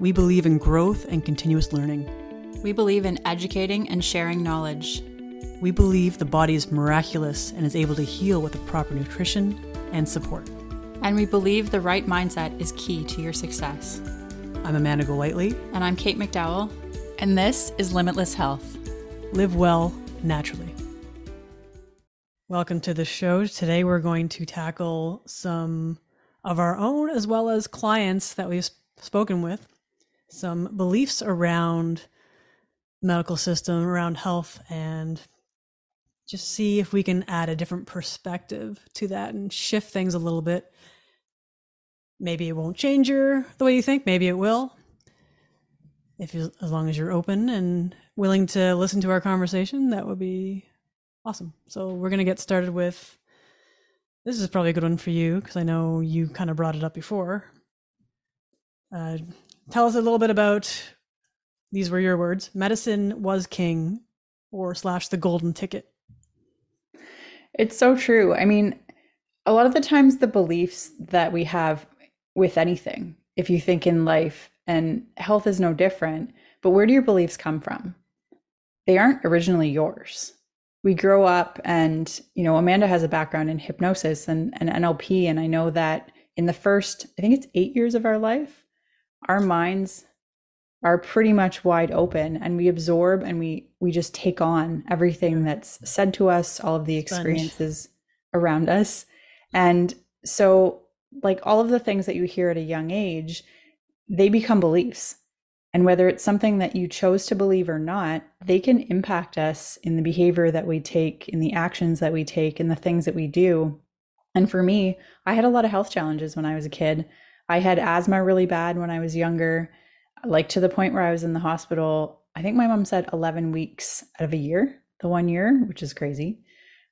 We believe in growth and continuous learning. We believe in educating and sharing knowledge. We believe the body is miraculous and is able to heal with the proper nutrition and support. And we believe the right mindset is key to your success. I'm Amanda Golightly. And I'm Kate McDowell. And this is Limitless Health. Live well naturally. Welcome to the show. Today we're going to tackle some of our own as well as clients that we've spoken with, some beliefs around medical system, around health, and just see if we can add a different perspective to that and shift things a little bit. Maybe it won't change your the way you think. Maybe it will. If you, as long as you're open and willing to listen to our conversation, that would be awesome. So we're gonna get started with. This is probably a good one for you because I know you kind of brought it up before. Uh, tell us a little bit about. These were your words. Medicine was king, or slash the golden ticket. It's so true. I mean, a lot of the times the beliefs that we have with anything, if you think in life, and health is no different, but where do your beliefs come from? They aren't originally yours. We grow up, and, you know, Amanda has a background in hypnosis and, and NLP. And I know that in the first, I think it's eight years of our life, our minds are pretty much wide open and we absorb and we we just take on everything mm. that's said to us all of the experiences Sponge. around us. And so like all of the things that you hear at a young age they become beliefs. And whether it's something that you chose to believe or not they can impact us in the behavior that we take in the actions that we take in the things that we do. And for me i had a lot of health challenges when i was a kid i had asthma really bad when i was younger like to the point where I was in the hospital. I think my mom said 11 weeks out of a year, the one year, which is crazy.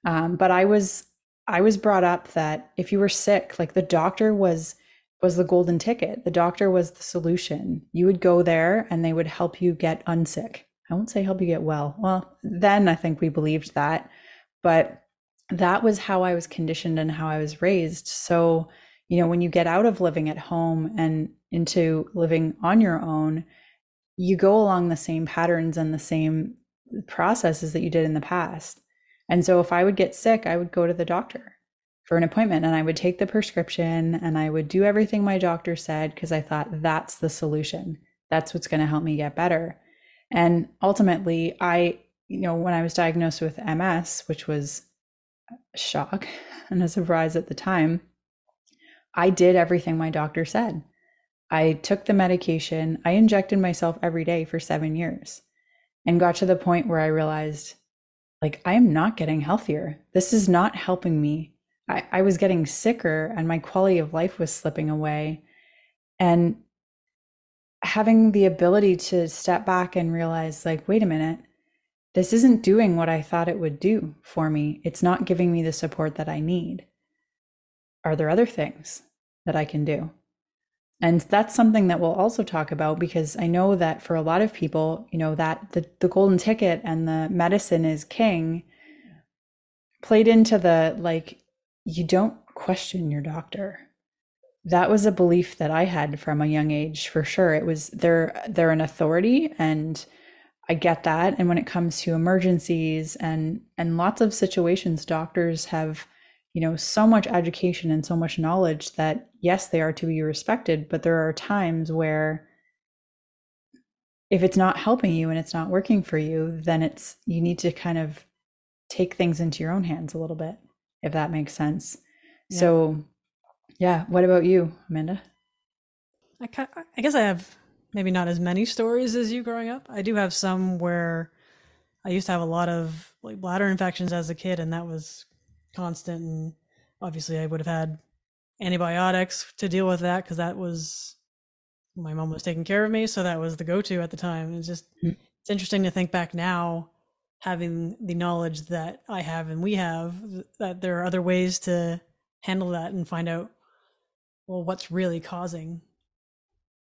Um, but I was I was brought up that if you were sick, like the doctor was was the golden ticket. The doctor was the solution. You would go there and they would help you get unsick. I won't say help you get well. Well, then I think we believed that, but that was how I was conditioned and how I was raised. So, you know, when you get out of living at home and into living on your own, you go along the same patterns and the same processes that you did in the past. And so if I would get sick, I would go to the doctor for an appointment and I would take the prescription and I would do everything my doctor said because I thought that's the solution. That's what's going to help me get better. And ultimately, I, you know, when I was diagnosed with MS, which was a shock and a surprise at the time, I did everything my doctor said. I took the medication. I injected myself every day for seven years and got to the point where I realized, like, I am not getting healthier. This is not helping me. I, I was getting sicker and my quality of life was slipping away. And having the ability to step back and realize, like, wait a minute, this isn't doing what I thought it would do for me. It's not giving me the support that I need. Are there other things that I can do? and that's something that we'll also talk about because i know that for a lot of people you know that the, the golden ticket and the medicine is king played into the like you don't question your doctor. That was a belief that i had from a young age for sure. It was they're they're an authority and i get that. And when it comes to emergencies and and lots of situations doctors have you know so much education and so much knowledge that yes they are to be respected but there are times where if it's not helping you and it's not working for you then it's you need to kind of take things into your own hands a little bit if that makes sense. Yeah. so yeah what about you amanda? I i guess i have maybe not as many stories as you growing up. I do have some where i used to have a lot of like bladder infections as a kid and that was constant and obviously i would have had antibiotics to deal with that because that was my mom was taking care of me so that was the go-to at the time. It's just mm-hmm. it's interesting to think back now having the knowledge that i have and we have that there are other ways to handle that and find out well what's really causing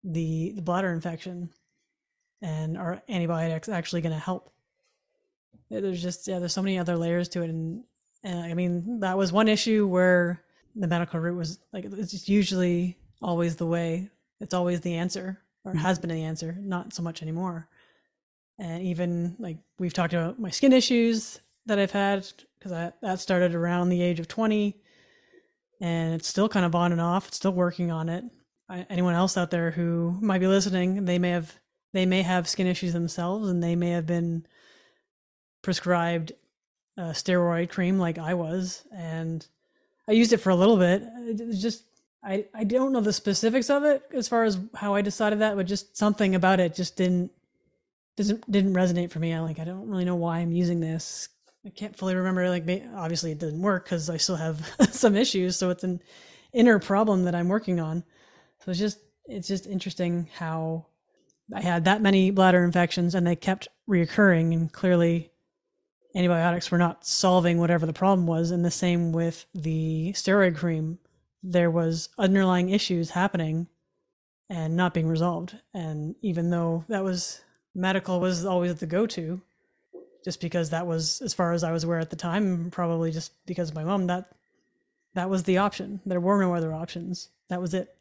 the the bladder infection. And are antibiotics actually going to help? There's just yeah there's so many other layers to it and and I mean, that was one issue where the medical route was like, it's usually always the way, it's always the answer or mm-hmm. has been the answer, not so much anymore. And even like we've talked about my skin issues that I've had because that started around the age of 20 and it's still kind of on and off. It's still working on it. I, anyone else out there who might be listening, they may have they may have skin issues themselves and they may have been prescribed a steroid cream like I was and I used it for a little bit. Just I I don't know the specifics of it as far as how I decided that, but just something about it just didn't doesn't didn't resonate for me. I like I don't really know why I'm using this. I can't fully remember. Like obviously it didn't work because I still have some issues, so it's an inner problem that I'm working on. So it's just it's just interesting how I had that many bladder infections and they kept reoccurring, and clearly antibiotics were not solving whatever the problem was. And the same with the steroid cream, there was underlying issues happening and not being resolved. And even though that was medical was always the go-to, just because that was as far as I was aware at the time, probably just because of my mom, that that was the option. There were no other options. That was it.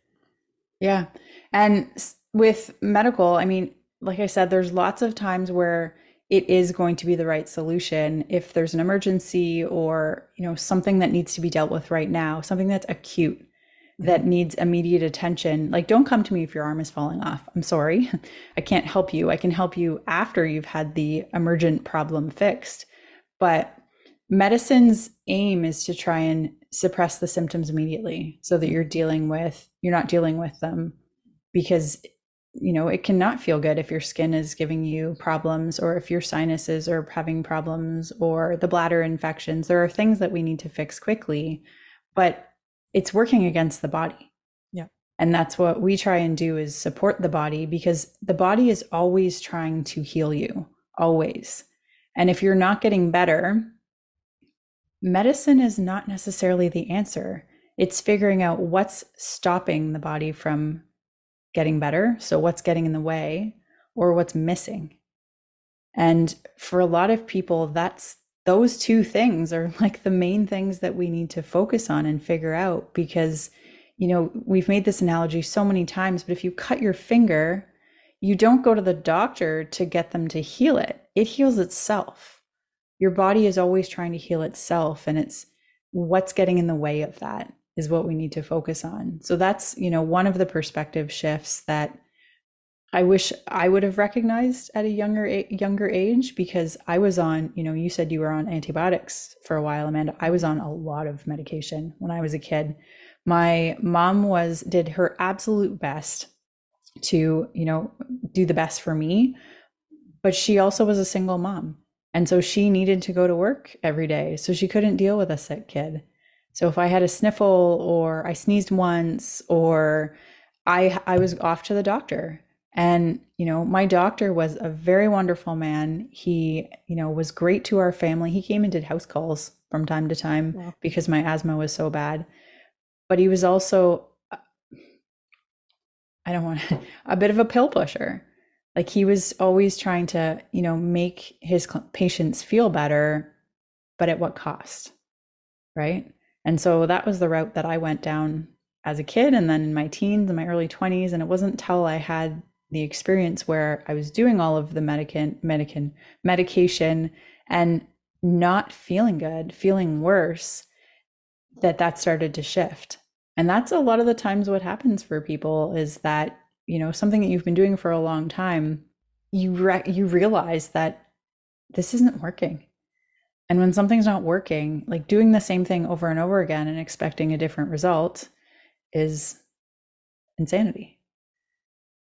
Yeah. And with medical, I mean, like I said, there's lots of times where it is going to be the right solution if there's an emergency or you know something that needs to be dealt with right now something that's acute that mm-hmm. needs immediate attention. Like don't come to me if your arm is falling off. I'm sorry. I can't help you. I can help you after you've had the emergent problem fixed. But medicine's aim is to try and suppress the symptoms immediately so that you're dealing with you're not dealing with them because you know, it cannot feel good if your skin is giving you problems or if your sinuses are having problems or the bladder infections. There are things that we need to fix quickly, but it's working against the body. Yeah. And that's what we try and do is support the body because the body is always trying to heal you, always. And if you're not getting better, medicine is not necessarily the answer. It's figuring out what's stopping the body from getting better. So, what's getting in the way or what's missing? And for a lot of people, that's those two things are like the main things that we need to focus on and figure out because, you know, we've made this analogy so many times, but if you cut your finger, you don't go to the doctor to get them to heal it, it heals itself. Your body is always trying to heal itself, and it's what's getting in the way of that is what we need to focus on. So that's, you know, one of the perspective shifts that I wish I would have recognized at a younger younger age because I was on, you know, you said you were on antibiotics for a while, Amanda. I was on a lot of medication when I was a kid. My mom was did her absolute best to, you know, do the best for me, but she also was a single mom. And so she needed to go to work every day. So she couldn't deal with a sick kid. So if I had a sniffle or I sneezed once or I I was off to the doctor. And you know, my doctor was a very wonderful man. He, you know, was great to our family. He came and did house calls from time to time because my asthma was so bad. But he was also I don't want to, a bit of a pill pusher. Like he was always trying to, you know, make his patients feel better, but at what cost? Right? And so that was the route that I went down as a kid and then in my teens and my early 20s. And it wasn't until I had the experience where I was doing all of the medican, medication and not feeling good, feeling worse, that that started to shift. And that's a lot of the times what happens for people is that, you know, something that you've been doing for a long time, you re- you realize that this isn't working. And when something's not working, like doing the same thing over and over again and expecting a different result is insanity.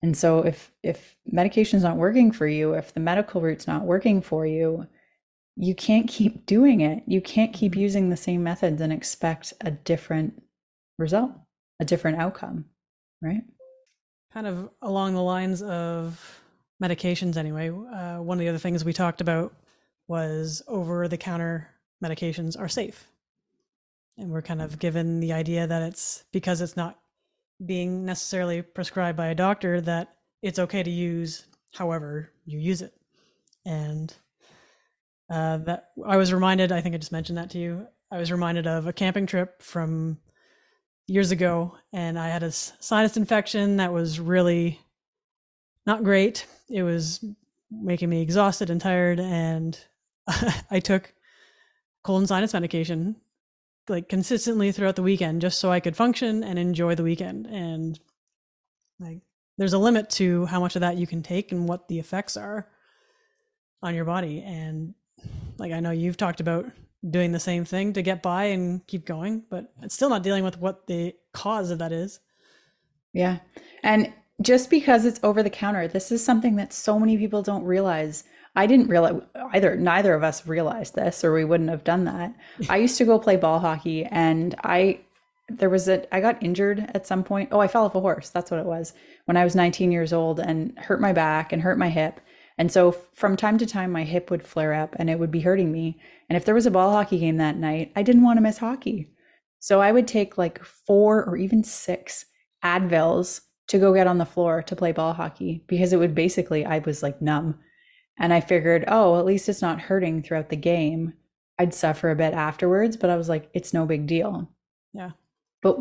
And so if if medication's not working for you, if the medical route's not working for you, you can't keep doing it. You can't keep mm-hmm. using the same methods and expect a different result, a different outcome, right? Kind of along the lines of medications anyway. Uh, one of the other things we talked about was over the counter medications are safe. And we're kind of given the idea that it's because it's not being necessarily prescribed by a doctor that it's okay to use however you use it. And uh, that I was reminded, I think I just mentioned that to you. I was reminded of a camping trip from years ago, and I had a sinus infection that was really not great. It was making me exhausted and tired. And I took cold and sinus medication like consistently throughout the weekend just so I could function and enjoy the weekend. And like there's a limit to how much of that you can take and what the effects are on your body. And like I know you've talked about doing the same thing to get by and keep going, but it's still not dealing with what the cause of that is. Yeah. And just because it's over the counter, this is something that so many people don't realize. I didn't realize either, neither of us realized this, or we wouldn't have done that. I used to go play ball hockey, and I, there was a, I got injured at some point. Oh, I fell off a horse. That's what it was when I was 19 years old and hurt my back and hurt my hip. And so from time to time, my hip would flare up and it would be hurting me. And if there was a ball hockey game that night, I didn't want to miss hockey. So I would take like four or even six Advils to go get on the floor to play ball hockey because it would basically, I was like numb. And I figured, oh, at least it's not hurting throughout the game. I'd suffer a bit afterwards, but I was like, it's no big deal. Yeah. But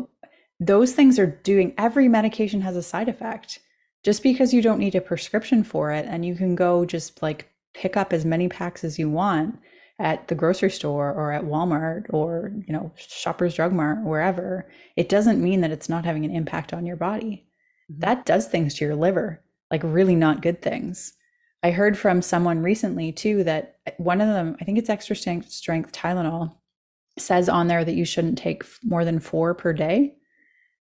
those things are doing, every medication has a side effect. Just because you don't need a prescription for it and you can go just like pick up as many packs as you want at the grocery store or at Walmart or, you know, Shoppers Drug Mart, wherever, it doesn't mean that it's not having an impact on your body. Mm-hmm. That does things to your liver, like really not good things. I heard from someone recently too that one of them, I think it's extra strength, strength Tylenol, says on there that you shouldn't take more than four per day.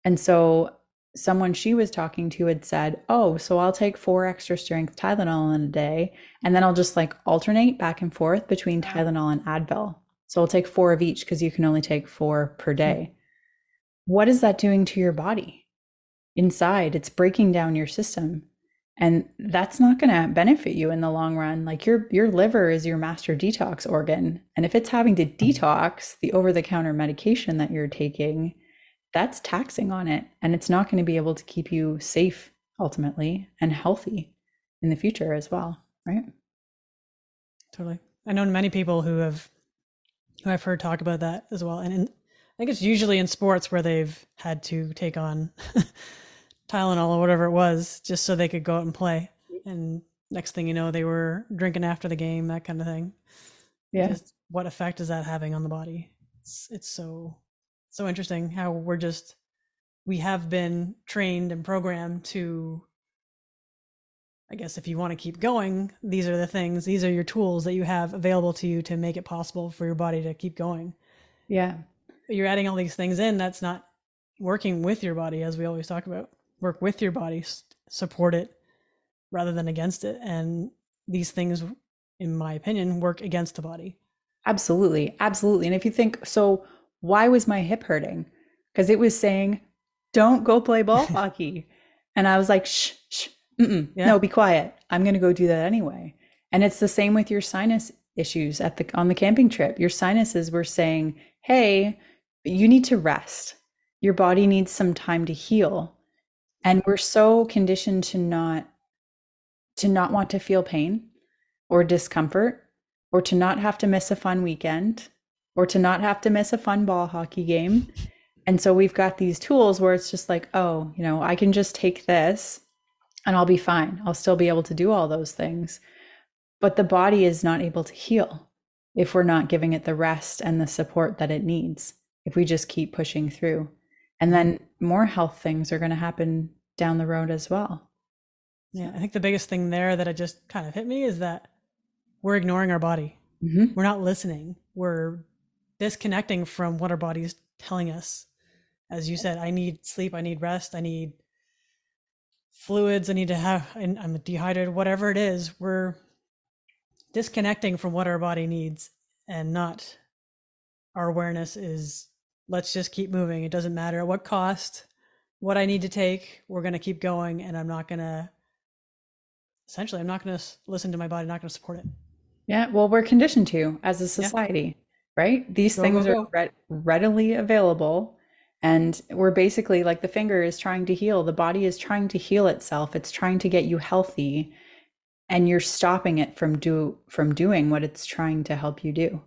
And so someone she was talking to had said, Oh, so I'll take four extra strength Tylenol in a day, and then I'll just like alternate back and forth between Tylenol and Advil. So I'll take four of each because you can only take four per hmm. day. What is that doing to your body? Inside, it's breaking down your system. And that's not going to benefit you in the long run. Like your your liver is your master detox organ, and if it's having to mm-hmm. detox the over the counter medication that you're taking, that's taxing on it. And it's not going to be able to keep you safe ultimately and healthy in the future as well right? Totally. I know many people who have who i've heard talk about that as well. And in, i think it's usually in sports where they've had to take on tylenol or whatever it was just so they could go out and play and next thing you know they were drinking after the game that kind of thing yeah just what effect is that having on the body it's it's so so interesting how we're just we have been trained and programmed to I guess if you want to keep going, these are the things, these are your tools that you have available to you to make it possible for your body to keep going. Yeah. You're adding all these things in that's not working with your body as we always talk about. Work with your body, support it rather than against it and these things in my opinion work against the body. Absolutely. Absolutely. And if you think so why was my hip hurting? Because it was saying, don't go play ball hockey. And I was like, shh, shh, yeah. no, be quiet. I'm going to go do that anyway. And it's the same with your sinus issues at the on the camping trip. Your sinuses were saying, "Hey, you need to rest. Your body needs some time to heal." And we're so conditioned to not to not want to feel pain or discomfort or to not have to miss a fun weekend or to not have to miss a fun ball hockey game. And so we've got these tools where it's just like, oh, you know, I can just take this and I'll be fine. I'll still be able to do all those things. But the body is not able to heal if we're not giving it the rest and the support that it needs, if we just keep pushing through. And then more health things are going to happen down the road as well. Yeah, I think the biggest thing there that it just kind of hit me is that we're ignoring our body. Mm-hmm. We're not listening. We're disconnecting from what our body's telling us. As you said, I need sleep, I need rest, I need fluids, I need to have, I'm dehydrated, whatever it is, we're disconnecting from what our body needs and not our awareness is let's just keep moving. It doesn't matter at what cost, what I need to take, we're going to keep going and I'm not going to essentially I'm not going to listen to my body, not going to support it. Yeah, well, we're conditioned to as a society right? These go, things go, go. are re- readily available. And we're basically like the finger is trying to heal, the body is trying to heal itself. It's trying to get you healthy and you're stopping it from do from doing what it's trying to help you do.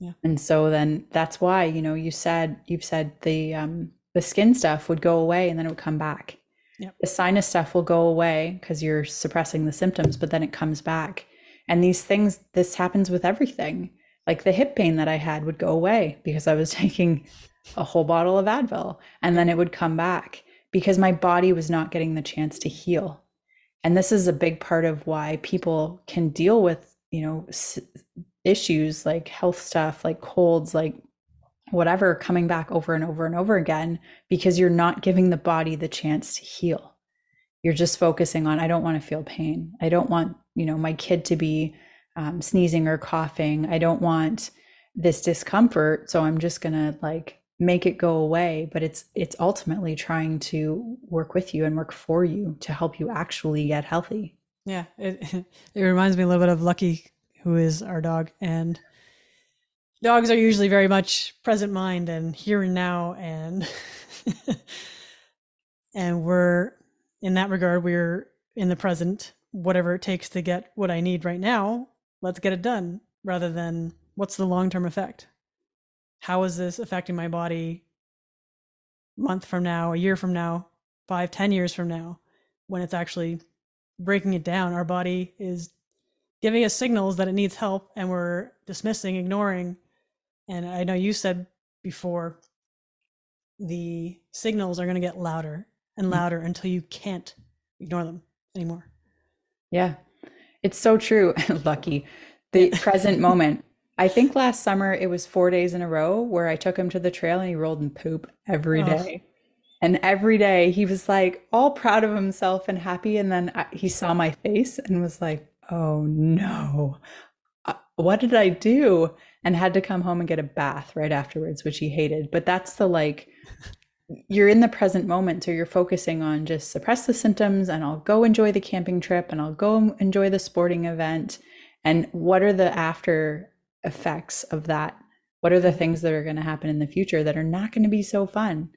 Yeah. And so then that's why, you know, you said you've said the um the skin stuff would go away and then it would come back. Yep. The sinus stuff will go away because you're suppressing the symptoms, but then it comes back. And these things, this happens with everything. Like the hip pain that I had would go away because I was taking a whole bottle of Advil and then it would come back because my body was not getting the chance to heal. And this is a big part of why people can deal with, you know, issues like health stuff, like colds, like whatever coming back over and over and over again because you're not giving the body the chance to heal. You're just focusing on, I don't want to feel pain. I don't want, you know, my kid to be um, sneezing or coughing. I don't want this discomfort. So I'm just going to like make it go away. But it's, it's ultimately trying to work with you and work for you to help you actually get healthy. Yeah. It, it reminds me a little bit of Lucky, who is our dog. And dogs are usually very much present mind and here and now. And and we're in that regard we're in the present. Whatever it takes to get what i need right now let's get it done rather than what's the long-term effect? How is this affecting my body month from now a year from now five ten years from now when it's actually breaking it down? Our body is giving us signals that it needs help and we're dismissing ignoring and I know you said before the signals are going to get louder and Mm. louder until you can't ignore them anymore. Yeah, it's so true. Lucky. The present moment. I think last summer it was four days in a row where I took him to the trail and he rolled in poop every Oh. day. And every day he was like all proud of himself and happy. And then I, he saw my face and was like, oh no, Uh, what did I do? And had to come home and get a bath right afterwards, which he hated. But that's the like, you're in the present moment. So you're focusing on just suppress the symptoms and I'll go enjoy the camping trip and I'll go enjoy the sporting event. And what are the after effects of that? What are the things that are going to happen in the future that are not going to be so fun?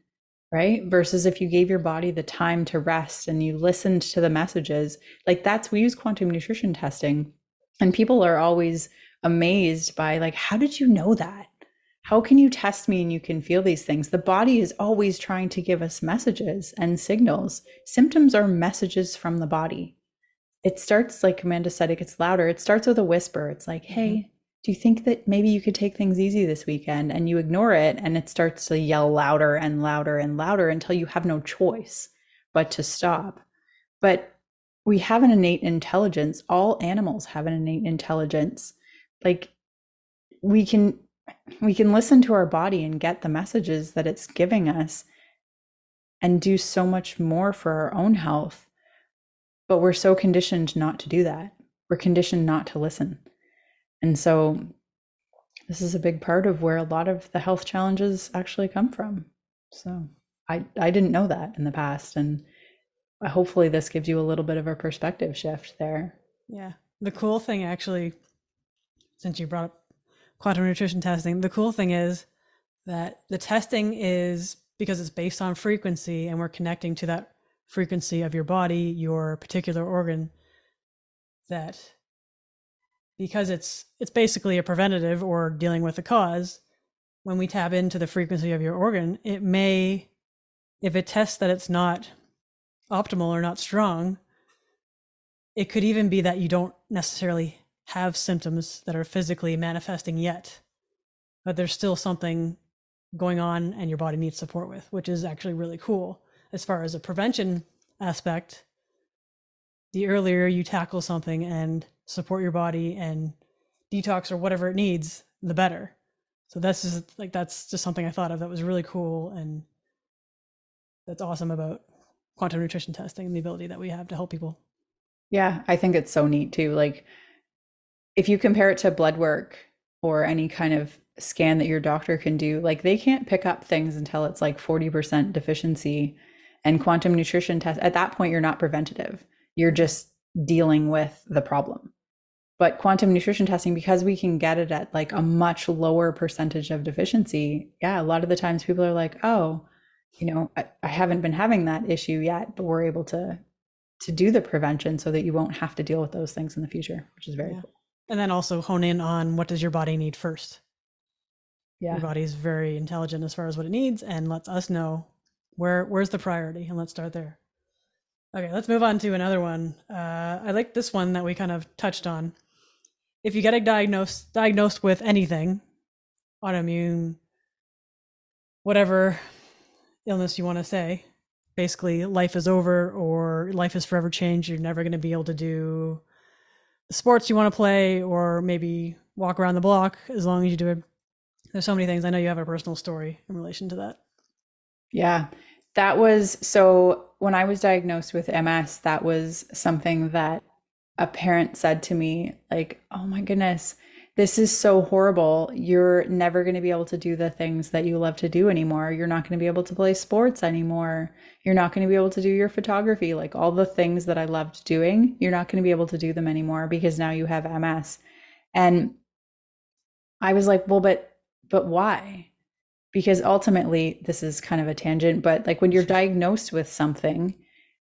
Right. Versus if you gave your body the time to rest and you listened to the messages, like that's, we use quantum nutrition testing. And people are always amazed by, like, how did you know that? How can you test me and you can feel these things? The body is always trying to give us messages and signals. Symptoms are messages from the body. It starts, like Amanda said, it gets louder. It starts with a whisper. It's like, mm-hmm. hey, do you think that maybe you could take things easy this weekend? And you ignore it and it starts to yell louder and louder and louder until you have no choice but to stop. But we have an innate intelligence. All animals have an innate intelligence. Like we can we can listen to our body and get the messages that it's giving us and do so much more for our own health. But we're so conditioned not to do that. We're conditioned not to listen. And so this is a big part of where a lot of the health challenges actually come from. So I I didn't know that in the past and uh, hopefully this gives you a little bit of a perspective shift there. Yeah. The cool thing, actually, since you brought up quantum nutrition testing, the cool thing is that the testing is because it's based on frequency and we're connecting to that frequency of your body, your particular organ, that because it's it's basically a preventative or dealing with the cause, when we tap into the frequency of your organ, it may if it tests that it's not optimal or not strong, it could even be that you don't necessarily have symptoms that are physically manifesting yet, but there's still something going on and your body needs support with, which is actually really cool. As far as a prevention aspect, the earlier you tackle something and support your body and detox or whatever it needs, the better. So that's just like that's just something I thought of that was really cool and that's awesome about quantum nutrition testing and the ability that we have to help people. Yeah, I think it's so neat too. Like if you compare it to blood work or any kind of scan that your doctor can do, like they can't pick up things until it's like 40% deficiency. And quantum nutrition test at that point you're not preventative. You're just dealing with the problem. But quantum nutrition testing, because we can get it at like a much lower percentage of deficiency, yeah, a lot of the times people are like, oh, you know, I, I haven't been having that issue yet, but we're able to to do the prevention so that you won't have to deal with those things in the future, which is very Yeah. cool. And then also hone in on what does your body need first. Yeah. Your body is very intelligent as far as what it needs and lets us know where where's the priority and let's start there. Okay, let's move on to another one. Uh, I like this one that we kind of touched on. If you get diagnosed diagnosed with anything, autoimmune, whatever illness you want to say, basically life is over or life is forever changed. You're never going to be able to do the sports you want to play or maybe walk around the block as long as you do it. There's so many things. I know you have a personal story in relation to that. Yeah. That was so when I was diagnosed with MS, that was something that a parent said to me, like, oh my goodness, this is so horrible. You're never going to be able to do the things that you love to do anymore. You're not going to be able to play sports anymore. You're not going to be able to do your photography, like all the things that I loved doing. You're not going to be able to do them anymore because now you have MS. And I was like, well, but but why? Because ultimately, this is kind of a tangent, but like when you're diagnosed with something,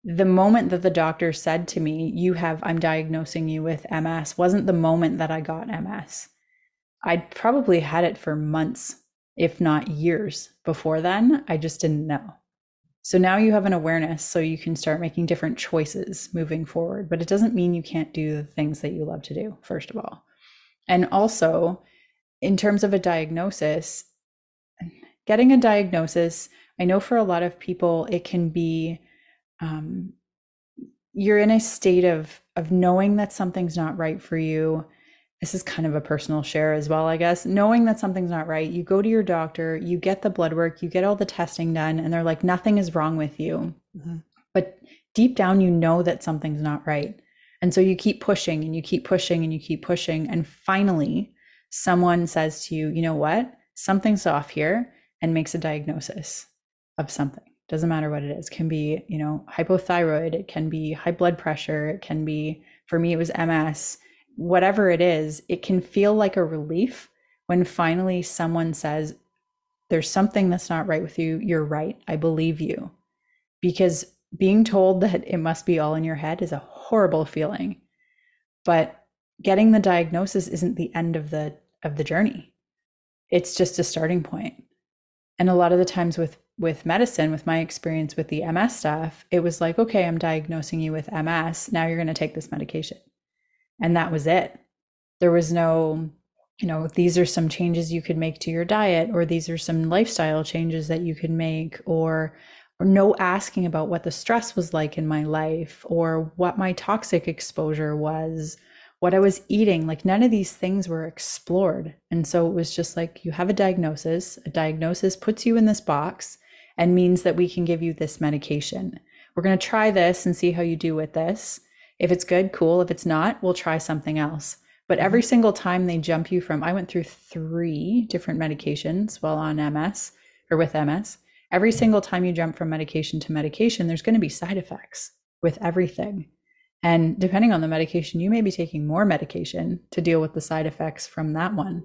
the moment that the doctor said to me, You have, I'm diagnosing you with MS, wasn't the moment that I got MS. I'd probably had it for months, if not years before then. I just didn't know. So now you have an awareness, so you can start making different choices moving forward. But it doesn't mean you can't do the things that you love to do, first of all. And also, in terms of a diagnosis, getting a diagnosis, I know for a lot of people, it can be um, you're in a state of of knowing that something's not right for you. This is kind of a personal share as well i guess. Knowing that something's not right you go to your doctor you get the blood work you get all the testing done and they're like nothing is wrong with you. Mm-hmm. but deep down you know that something's not right. And so you keep pushing and you keep pushing and you keep pushing. And finally someone says to you you know what? Something's off here and makes a diagnosis of something doesn't matter what it is can be you know hypothyroid it can be high blood pressure it can be for me it was ms whatever it is it can feel like a relief when finally someone says there's something that's not right with you you're right i believe you. Because being told that it must be all in your head is a horrible feeling. But getting the diagnosis isn't the end of the of the journey. It's just a starting point. And a lot of the times with with medicine, with my experience with the MS stuff, it was like, okay, I'm diagnosing you with MS. Now you're going to take this medication. And that was it. There was no, you know, these are some changes you could make to your diet, or these are some lifestyle changes that you could make, or, or no asking about what the stress was like in my life, or what my toxic exposure was, what I was eating. Like none of these things were explored. And so it was just like, you have a diagnosis, a diagnosis puts you in this box and means that we can give you this medication. We're going to try this and see how you do with this. If it's good, cool. If it's not, we'll try something else. But every mm-hmm. single time they jump you from, I went through three different medications while on MS or with MS. Every single time you jump from medication to medication, there's going to be side effects with everything. And depending on the medication, you may be taking more medication to deal with the side effects from that one,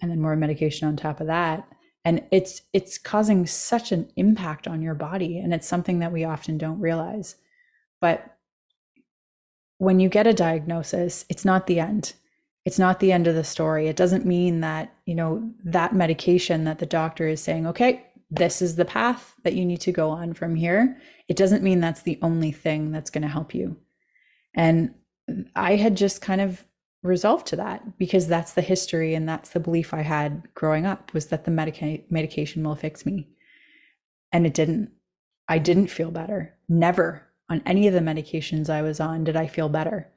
and then more medication on top of that and it's it's causing such an impact on your body and it's something that we often don't realize. But when you get a diagnosis it's not the end. It's not the end of the story. It doesn't mean that you know that medication that the doctor is saying okay this is the path that you need to go on from here it doesn't mean that's the only thing that's going to help you. And i had just kind of resolved to that because that's the history and that's the belief I had growing up was that the medica- medication will fix me. And it didn't. I didn't feel better. Never on any of the medications I was on did I feel better.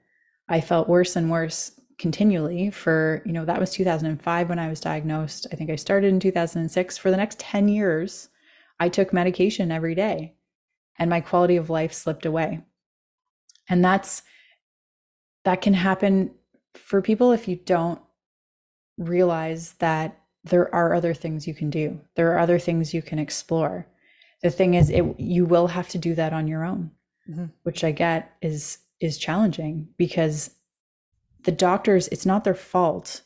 I felt worse and worse continually for, you know, that was 2005 when I was diagnosed. I think I started in 2006. For the next 10 years, I took medication every day and my quality of life slipped away. And that's that can happen for people, if you don't realize that there are other things you can do, there are other things you can explore. The thing is, it you will have to do that on your own, mm-hmm. which I get is is challenging because the doctors, it's not their fault.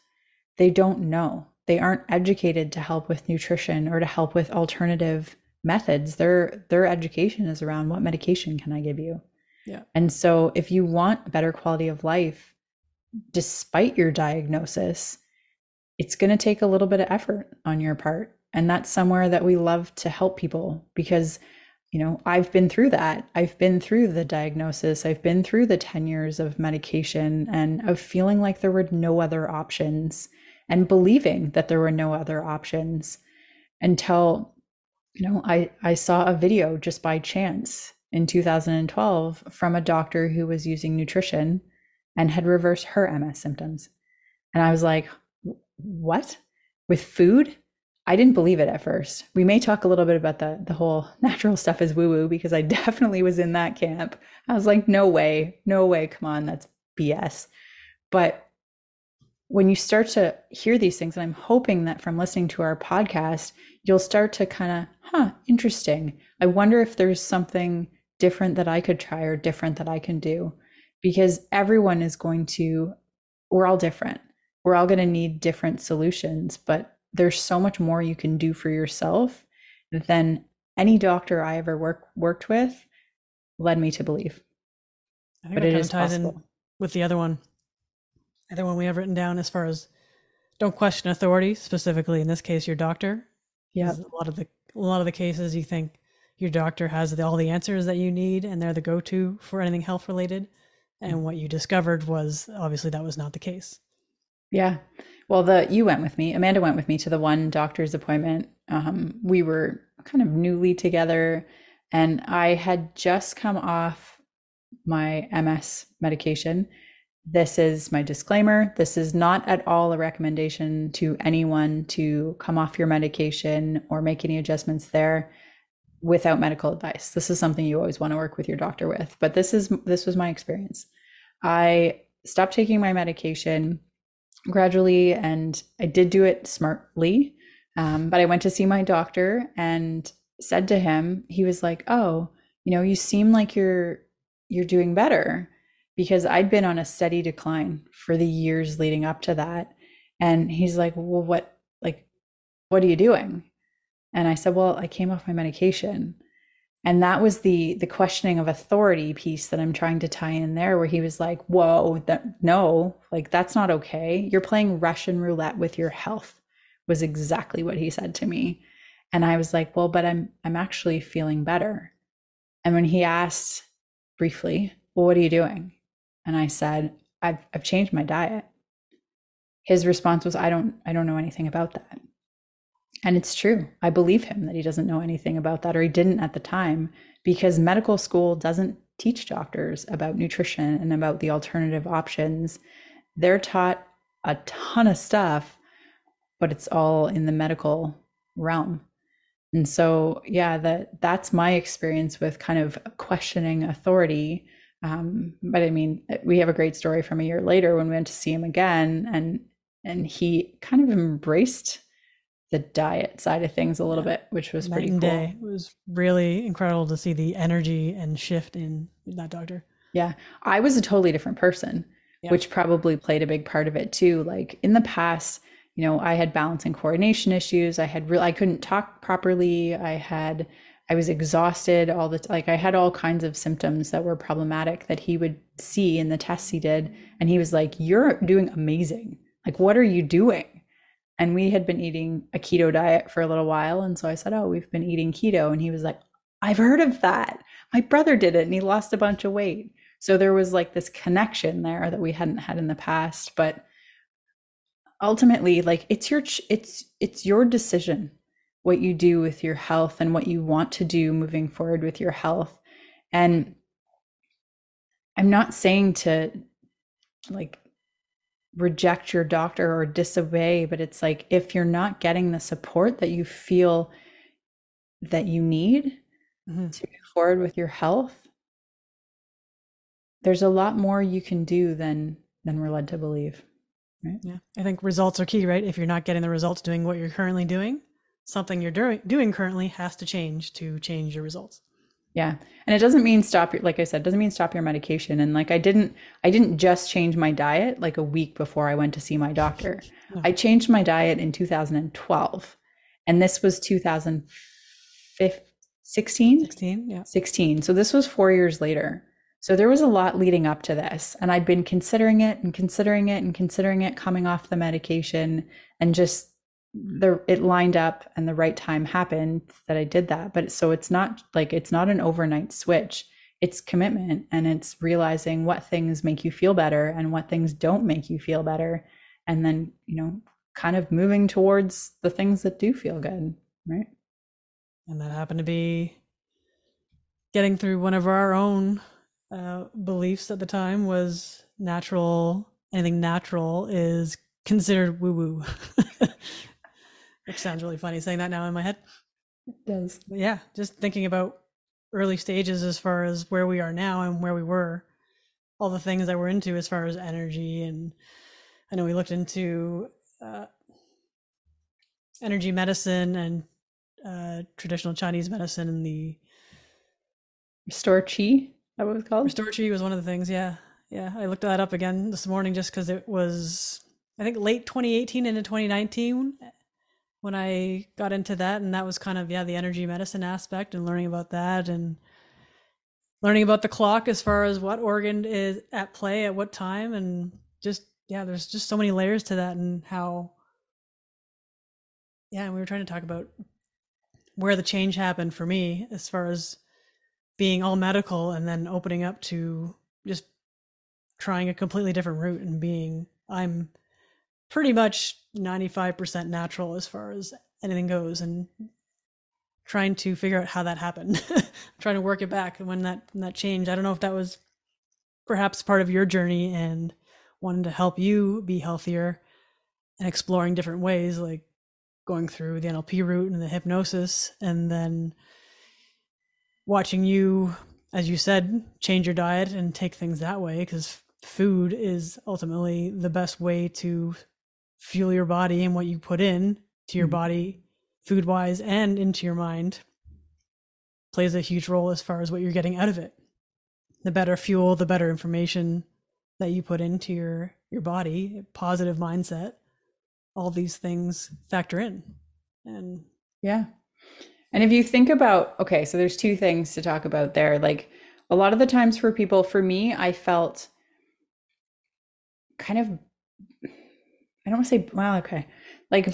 They don't know. They aren't educated to help with nutrition or to help with alternative methods. Their their education is around what medication can I give you? Yeah. And so if you want a better quality of life, despite your diagnosis, it's going to take a little bit of effort on your part. And that's somewhere that we love to help people because you know, I've been through that. I've been through the diagnosis. I've been through the 10 years of medication and of feeling like there were no other options and believing that there were no other options until, you know, I, I saw a video just by chance in 2012 from a doctor who was using nutrition and had reversed her MS symptoms. And I was like, what? With food? I didn't believe it at first. We may talk a little bit about the the whole natural stuff is woo woo because I definitely was in that camp. I was like, no way, no way, come on, that's BS. But when you start to hear these things, and I'm hoping that from listening to our podcast, you'll start to kind of, huh, interesting. I wonder if there's something different that I could try or different that I can do. Because everyone is going to, we're all different. We're all going to need different solutions, but there's so much more you can do for yourself than any doctor I ever work, worked with led me to believe. I think but it is ties possible. in with the other one. The other one we have written down as far as don't question authority, specifically in this case your doctor. Yeah. A lot of the a lot of the cases you think your doctor has the, all the answers that you need and they're the go-to for anything health related. And mm. what you discovered was obviously that was not the case. Yeah. Well, the you went with me. Amanda went with me to the one doctor's appointment. Um, we were kind of newly together, and I had just come off my MS medication. This is my disclaimer. This is not at all a recommendation to anyone to come off your medication or make any adjustments there without medical advice. This is something you always want to work with your doctor with. But this is this was my experience. I stopped taking my medication gradually, and I did do it smartly. Um, but I went to see my doctor and said to him, he was like, "Oh, you know, you seem like you're you're doing better," because I'd been on a steady decline for the years leading up to that. And he's like, "Well, what like what are you doing?" And I said, "Well, I came off my medication." and that was the the questioning of authority piece that i'm trying to tie in there where he was like whoa that no like that's not okay. You're playing russian roulette with your health was exactly what he said to me. And i was like well but i'm i'm actually feeling better. And when he asked briefly well what are you doing? And i said i've i've changed my diet. His response was i don't i don't know anything about that and it's true. I believe him that he doesn't know anything about that, or he didn't at the time, because medical school doesn't teach doctors about nutrition and about the alternative options. They're taught a ton of stuff, but it's all in the medical realm. And so, yeah, that that's my experience with kind of questioning authority. Um, but I mean, we have a great story from a year later when we went to see him again, and and he kind of embraced the diet side of things a little bit, which was Night pretty cool. Day. It was really incredible to see the energy and shift in that doctor. Yeah. I was a totally different person, yeah. which probably played a big part of it too. Like in the past, you know, I had balance and coordination issues. I had real I couldn't talk properly. I had I was exhausted all the t- like I had all kinds of symptoms that were problematic that he would see in the tests he did and he was like, "You're doing amazing. Like what are you doing?" And we had been eating a keto diet for a little while. And so i said oh we've been eating keto. And he was like i've heard of that. My brother did it and he lost a bunch of weight. So there was like this connection there that we hadn't had in the past. But ultimately like it's your it's it's your decision what you do with your health and what you want to do moving forward with your health. And i'm not saying to like reject your doctor or disobey, but it's like if you're not getting the support that you feel that you need mm-hmm. to move forward with your health, there's a lot more you can do than than we're led to believe. Right? Yeah. I think results are key, right? If you're not getting the results doing what you're currently doing, something you're doing doing currently has to change to change your results. Yeah. And it doesn't mean stop your like I said, doesn't mean stop your medication. And like I didn't I didn't just change my diet like a week before I went to see my doctor. I changed my diet in 2012. And this was 2016? 16, yeah. 16. So this was 4 years later. So there was a lot leading up to this. And I'd been considering it and considering it and considering it coming off the medication and just the it lined up and the right time happened that I did that. But so it's not like it's not an overnight switch. It's commitment and it's realizing what things make you feel better and what things don't make you feel better. And then, you know, kind of moving towards the things that do feel good. Right. And that happened to be getting through one of our own uh, beliefs at the time was natural anything natural is considered woo woo which sounds really funny saying that now in my head. It does. But yeah just thinking about early stages as far as where we are now and where we were all the things that we're into as far as energy and i know we looked into uh, energy medicine and uh, traditional chinese medicine and the restore chi that was called? Restore chi was one of the things yeah. Yeah i looked that up again this morning just because it was i think late 2018 into 2019 when I got into that, and that was kind of yeah the energy medicine aspect and learning about that and learning about the clock as far as what organ is at play at what time and just yeah there's just so many layers to that and how yeah and we were trying to talk about where the change happened for me as far as being all medical and then opening up to just trying a completely different route and being i'm pretty much 95% natural as far as anything goes and trying to figure out how that happened. Trying to work it back when that when that changed. I don't know if that was perhaps part of your journey and wanting to help you be healthier and exploring different ways like going through the nlp route and the hypnosis and then watching you as you said change your diet and take things that way because food is ultimately the best way to fuel your body and what you put in to your mm-hmm. body food wise and into your mind plays a huge role as far as what you're getting out of it. The better fuel the better information that you put into your your body positive mindset all these things factor in. And yeah. And if you think about okay so there's two things to talk about there. Like a lot of the times for people for me i felt kind of I don't want to say, well, okay, like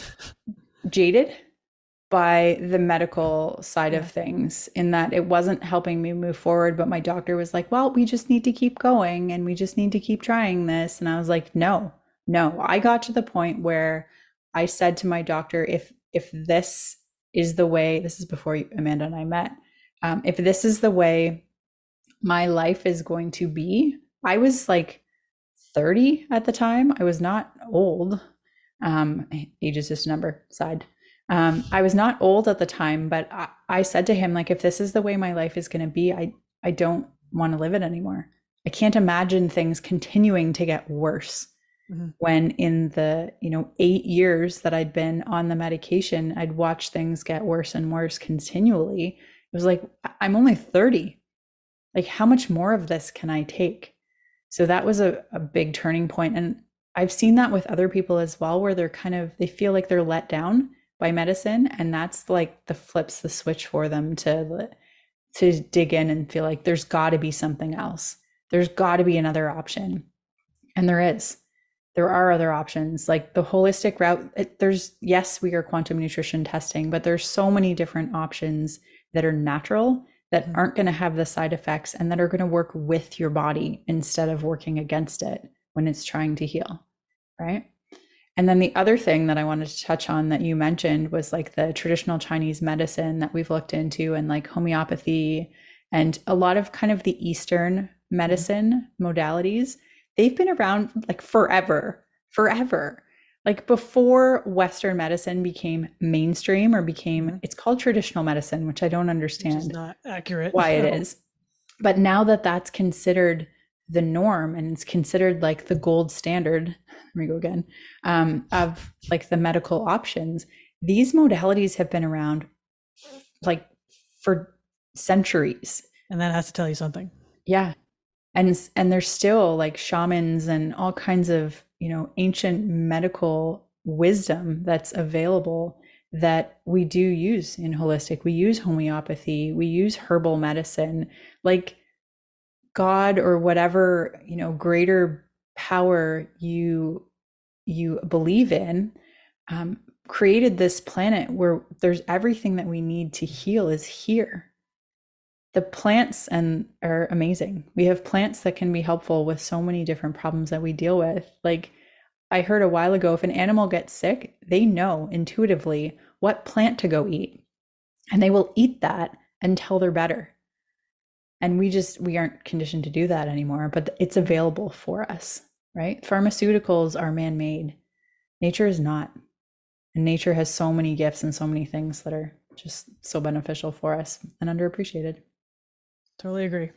jaded by the medical side yeah. of things in that it wasn't helping me move forward. But my doctor was like, well, we just need to keep going and we just need to keep trying this. And I was like, no, no. I got to the point where I said to my doctor, if, if this is the way, this is before Amanda and I met, um, if this is the way my life is going to be, I was like 30 at the time. I was not old. Um, age is just a number, side. Um, I was not old at the time, but I, I said to him, like, if this is the way my life is going to be, I, I don't want to live it anymore. I can't imagine things continuing to get worse. Mm-hmm. When in the you know eight years that I'd been on the medication, I'd watch things get worse and worse continually. It was like I'm only 30. Like, how much more of this can I take? So that was a, a big turning point. And I've seen that with other people as well, where they're kind of, they feel like they're let down by medicine. And that's like the flips the switch for them to, to dig in and feel like there's got to be something else. There's got to be another option. And there is. There are other options like the holistic route. It, there's, yes, we are quantum nutrition testing, but there's so many different options that are natural that mm-hmm. aren't going to have the side effects and that are going to work with your body instead of working against it when it's trying to heal. Right. And then the other thing that I wanted to touch on that you mentioned was like the traditional Chinese medicine that we've looked into and like homeopathy and a lot of kind of the Eastern mm-hmm. medicine modalities. They've been around like forever, forever like before western medicine became mainstream or became mm-hmm. it's called traditional medicine which i don't understand not accurate. why it is. But now that that's considered the norm and it's considered like the gold standard let me go again um, of like the medical options these modalities have been around like for centuries. And that has to tell you something. Yeah. And and there's still like shamans and all kinds of you know ancient medical wisdom that's available that we do use in holistic we use homeopathy we use herbal medicine like god or whatever you know greater power you you believe in um, created this planet where there's everything that we need to heal is here. The plants and are amazing. We have plants that can be helpful with so many different problems that we deal with. Like I heard a while ago if an animal gets sick, they know intuitively what plant to go eat. And they will eat that until they're better. And we just we aren't conditioned to do that anymore, but it's available for us, right? Pharmaceuticals are man-made. Nature is not and nature has so many gifts and so many things that are just so beneficial for us and underappreciated. Totally agree.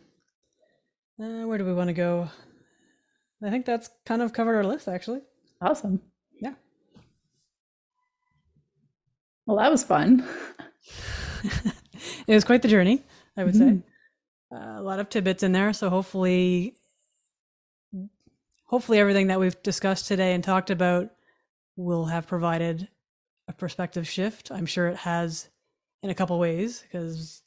Uh, where do we want to go? I think that's kind of covered our list, actually. Awesome. Yeah. Well, that was fun. it was quite the journey, I would mm-hmm. say. Uh, a lot of tidbits in there, so hopefully, hopefully everything that we've discussed today and talked about will have provided a perspective shift. I'm sure it has in a couple ways because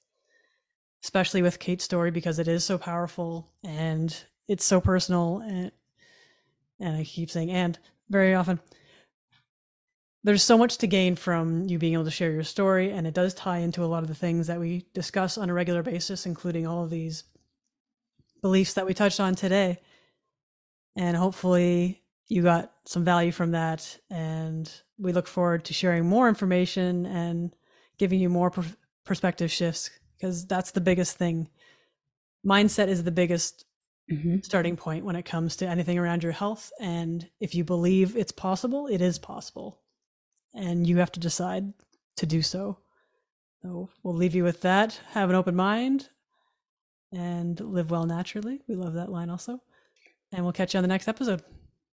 especially with Kate's story because it is so powerful and it's so personal and and I keep saying and very often there's so much to gain from you being able to share your story and it does tie into a lot of the things that we discuss on a regular basis including all of these beliefs that we touched on today and hopefully you got some value from that and we look forward to sharing more information and giving you more per- perspective shifts because that's the biggest thing. Mindset is the biggest mm-hmm. starting point when it comes to anything around your health. And if you believe it's possible, it is possible. And you have to decide to do so. So we'll leave you with that. Have an open mind and live well naturally. We love that line also. And we'll catch you on the next episode.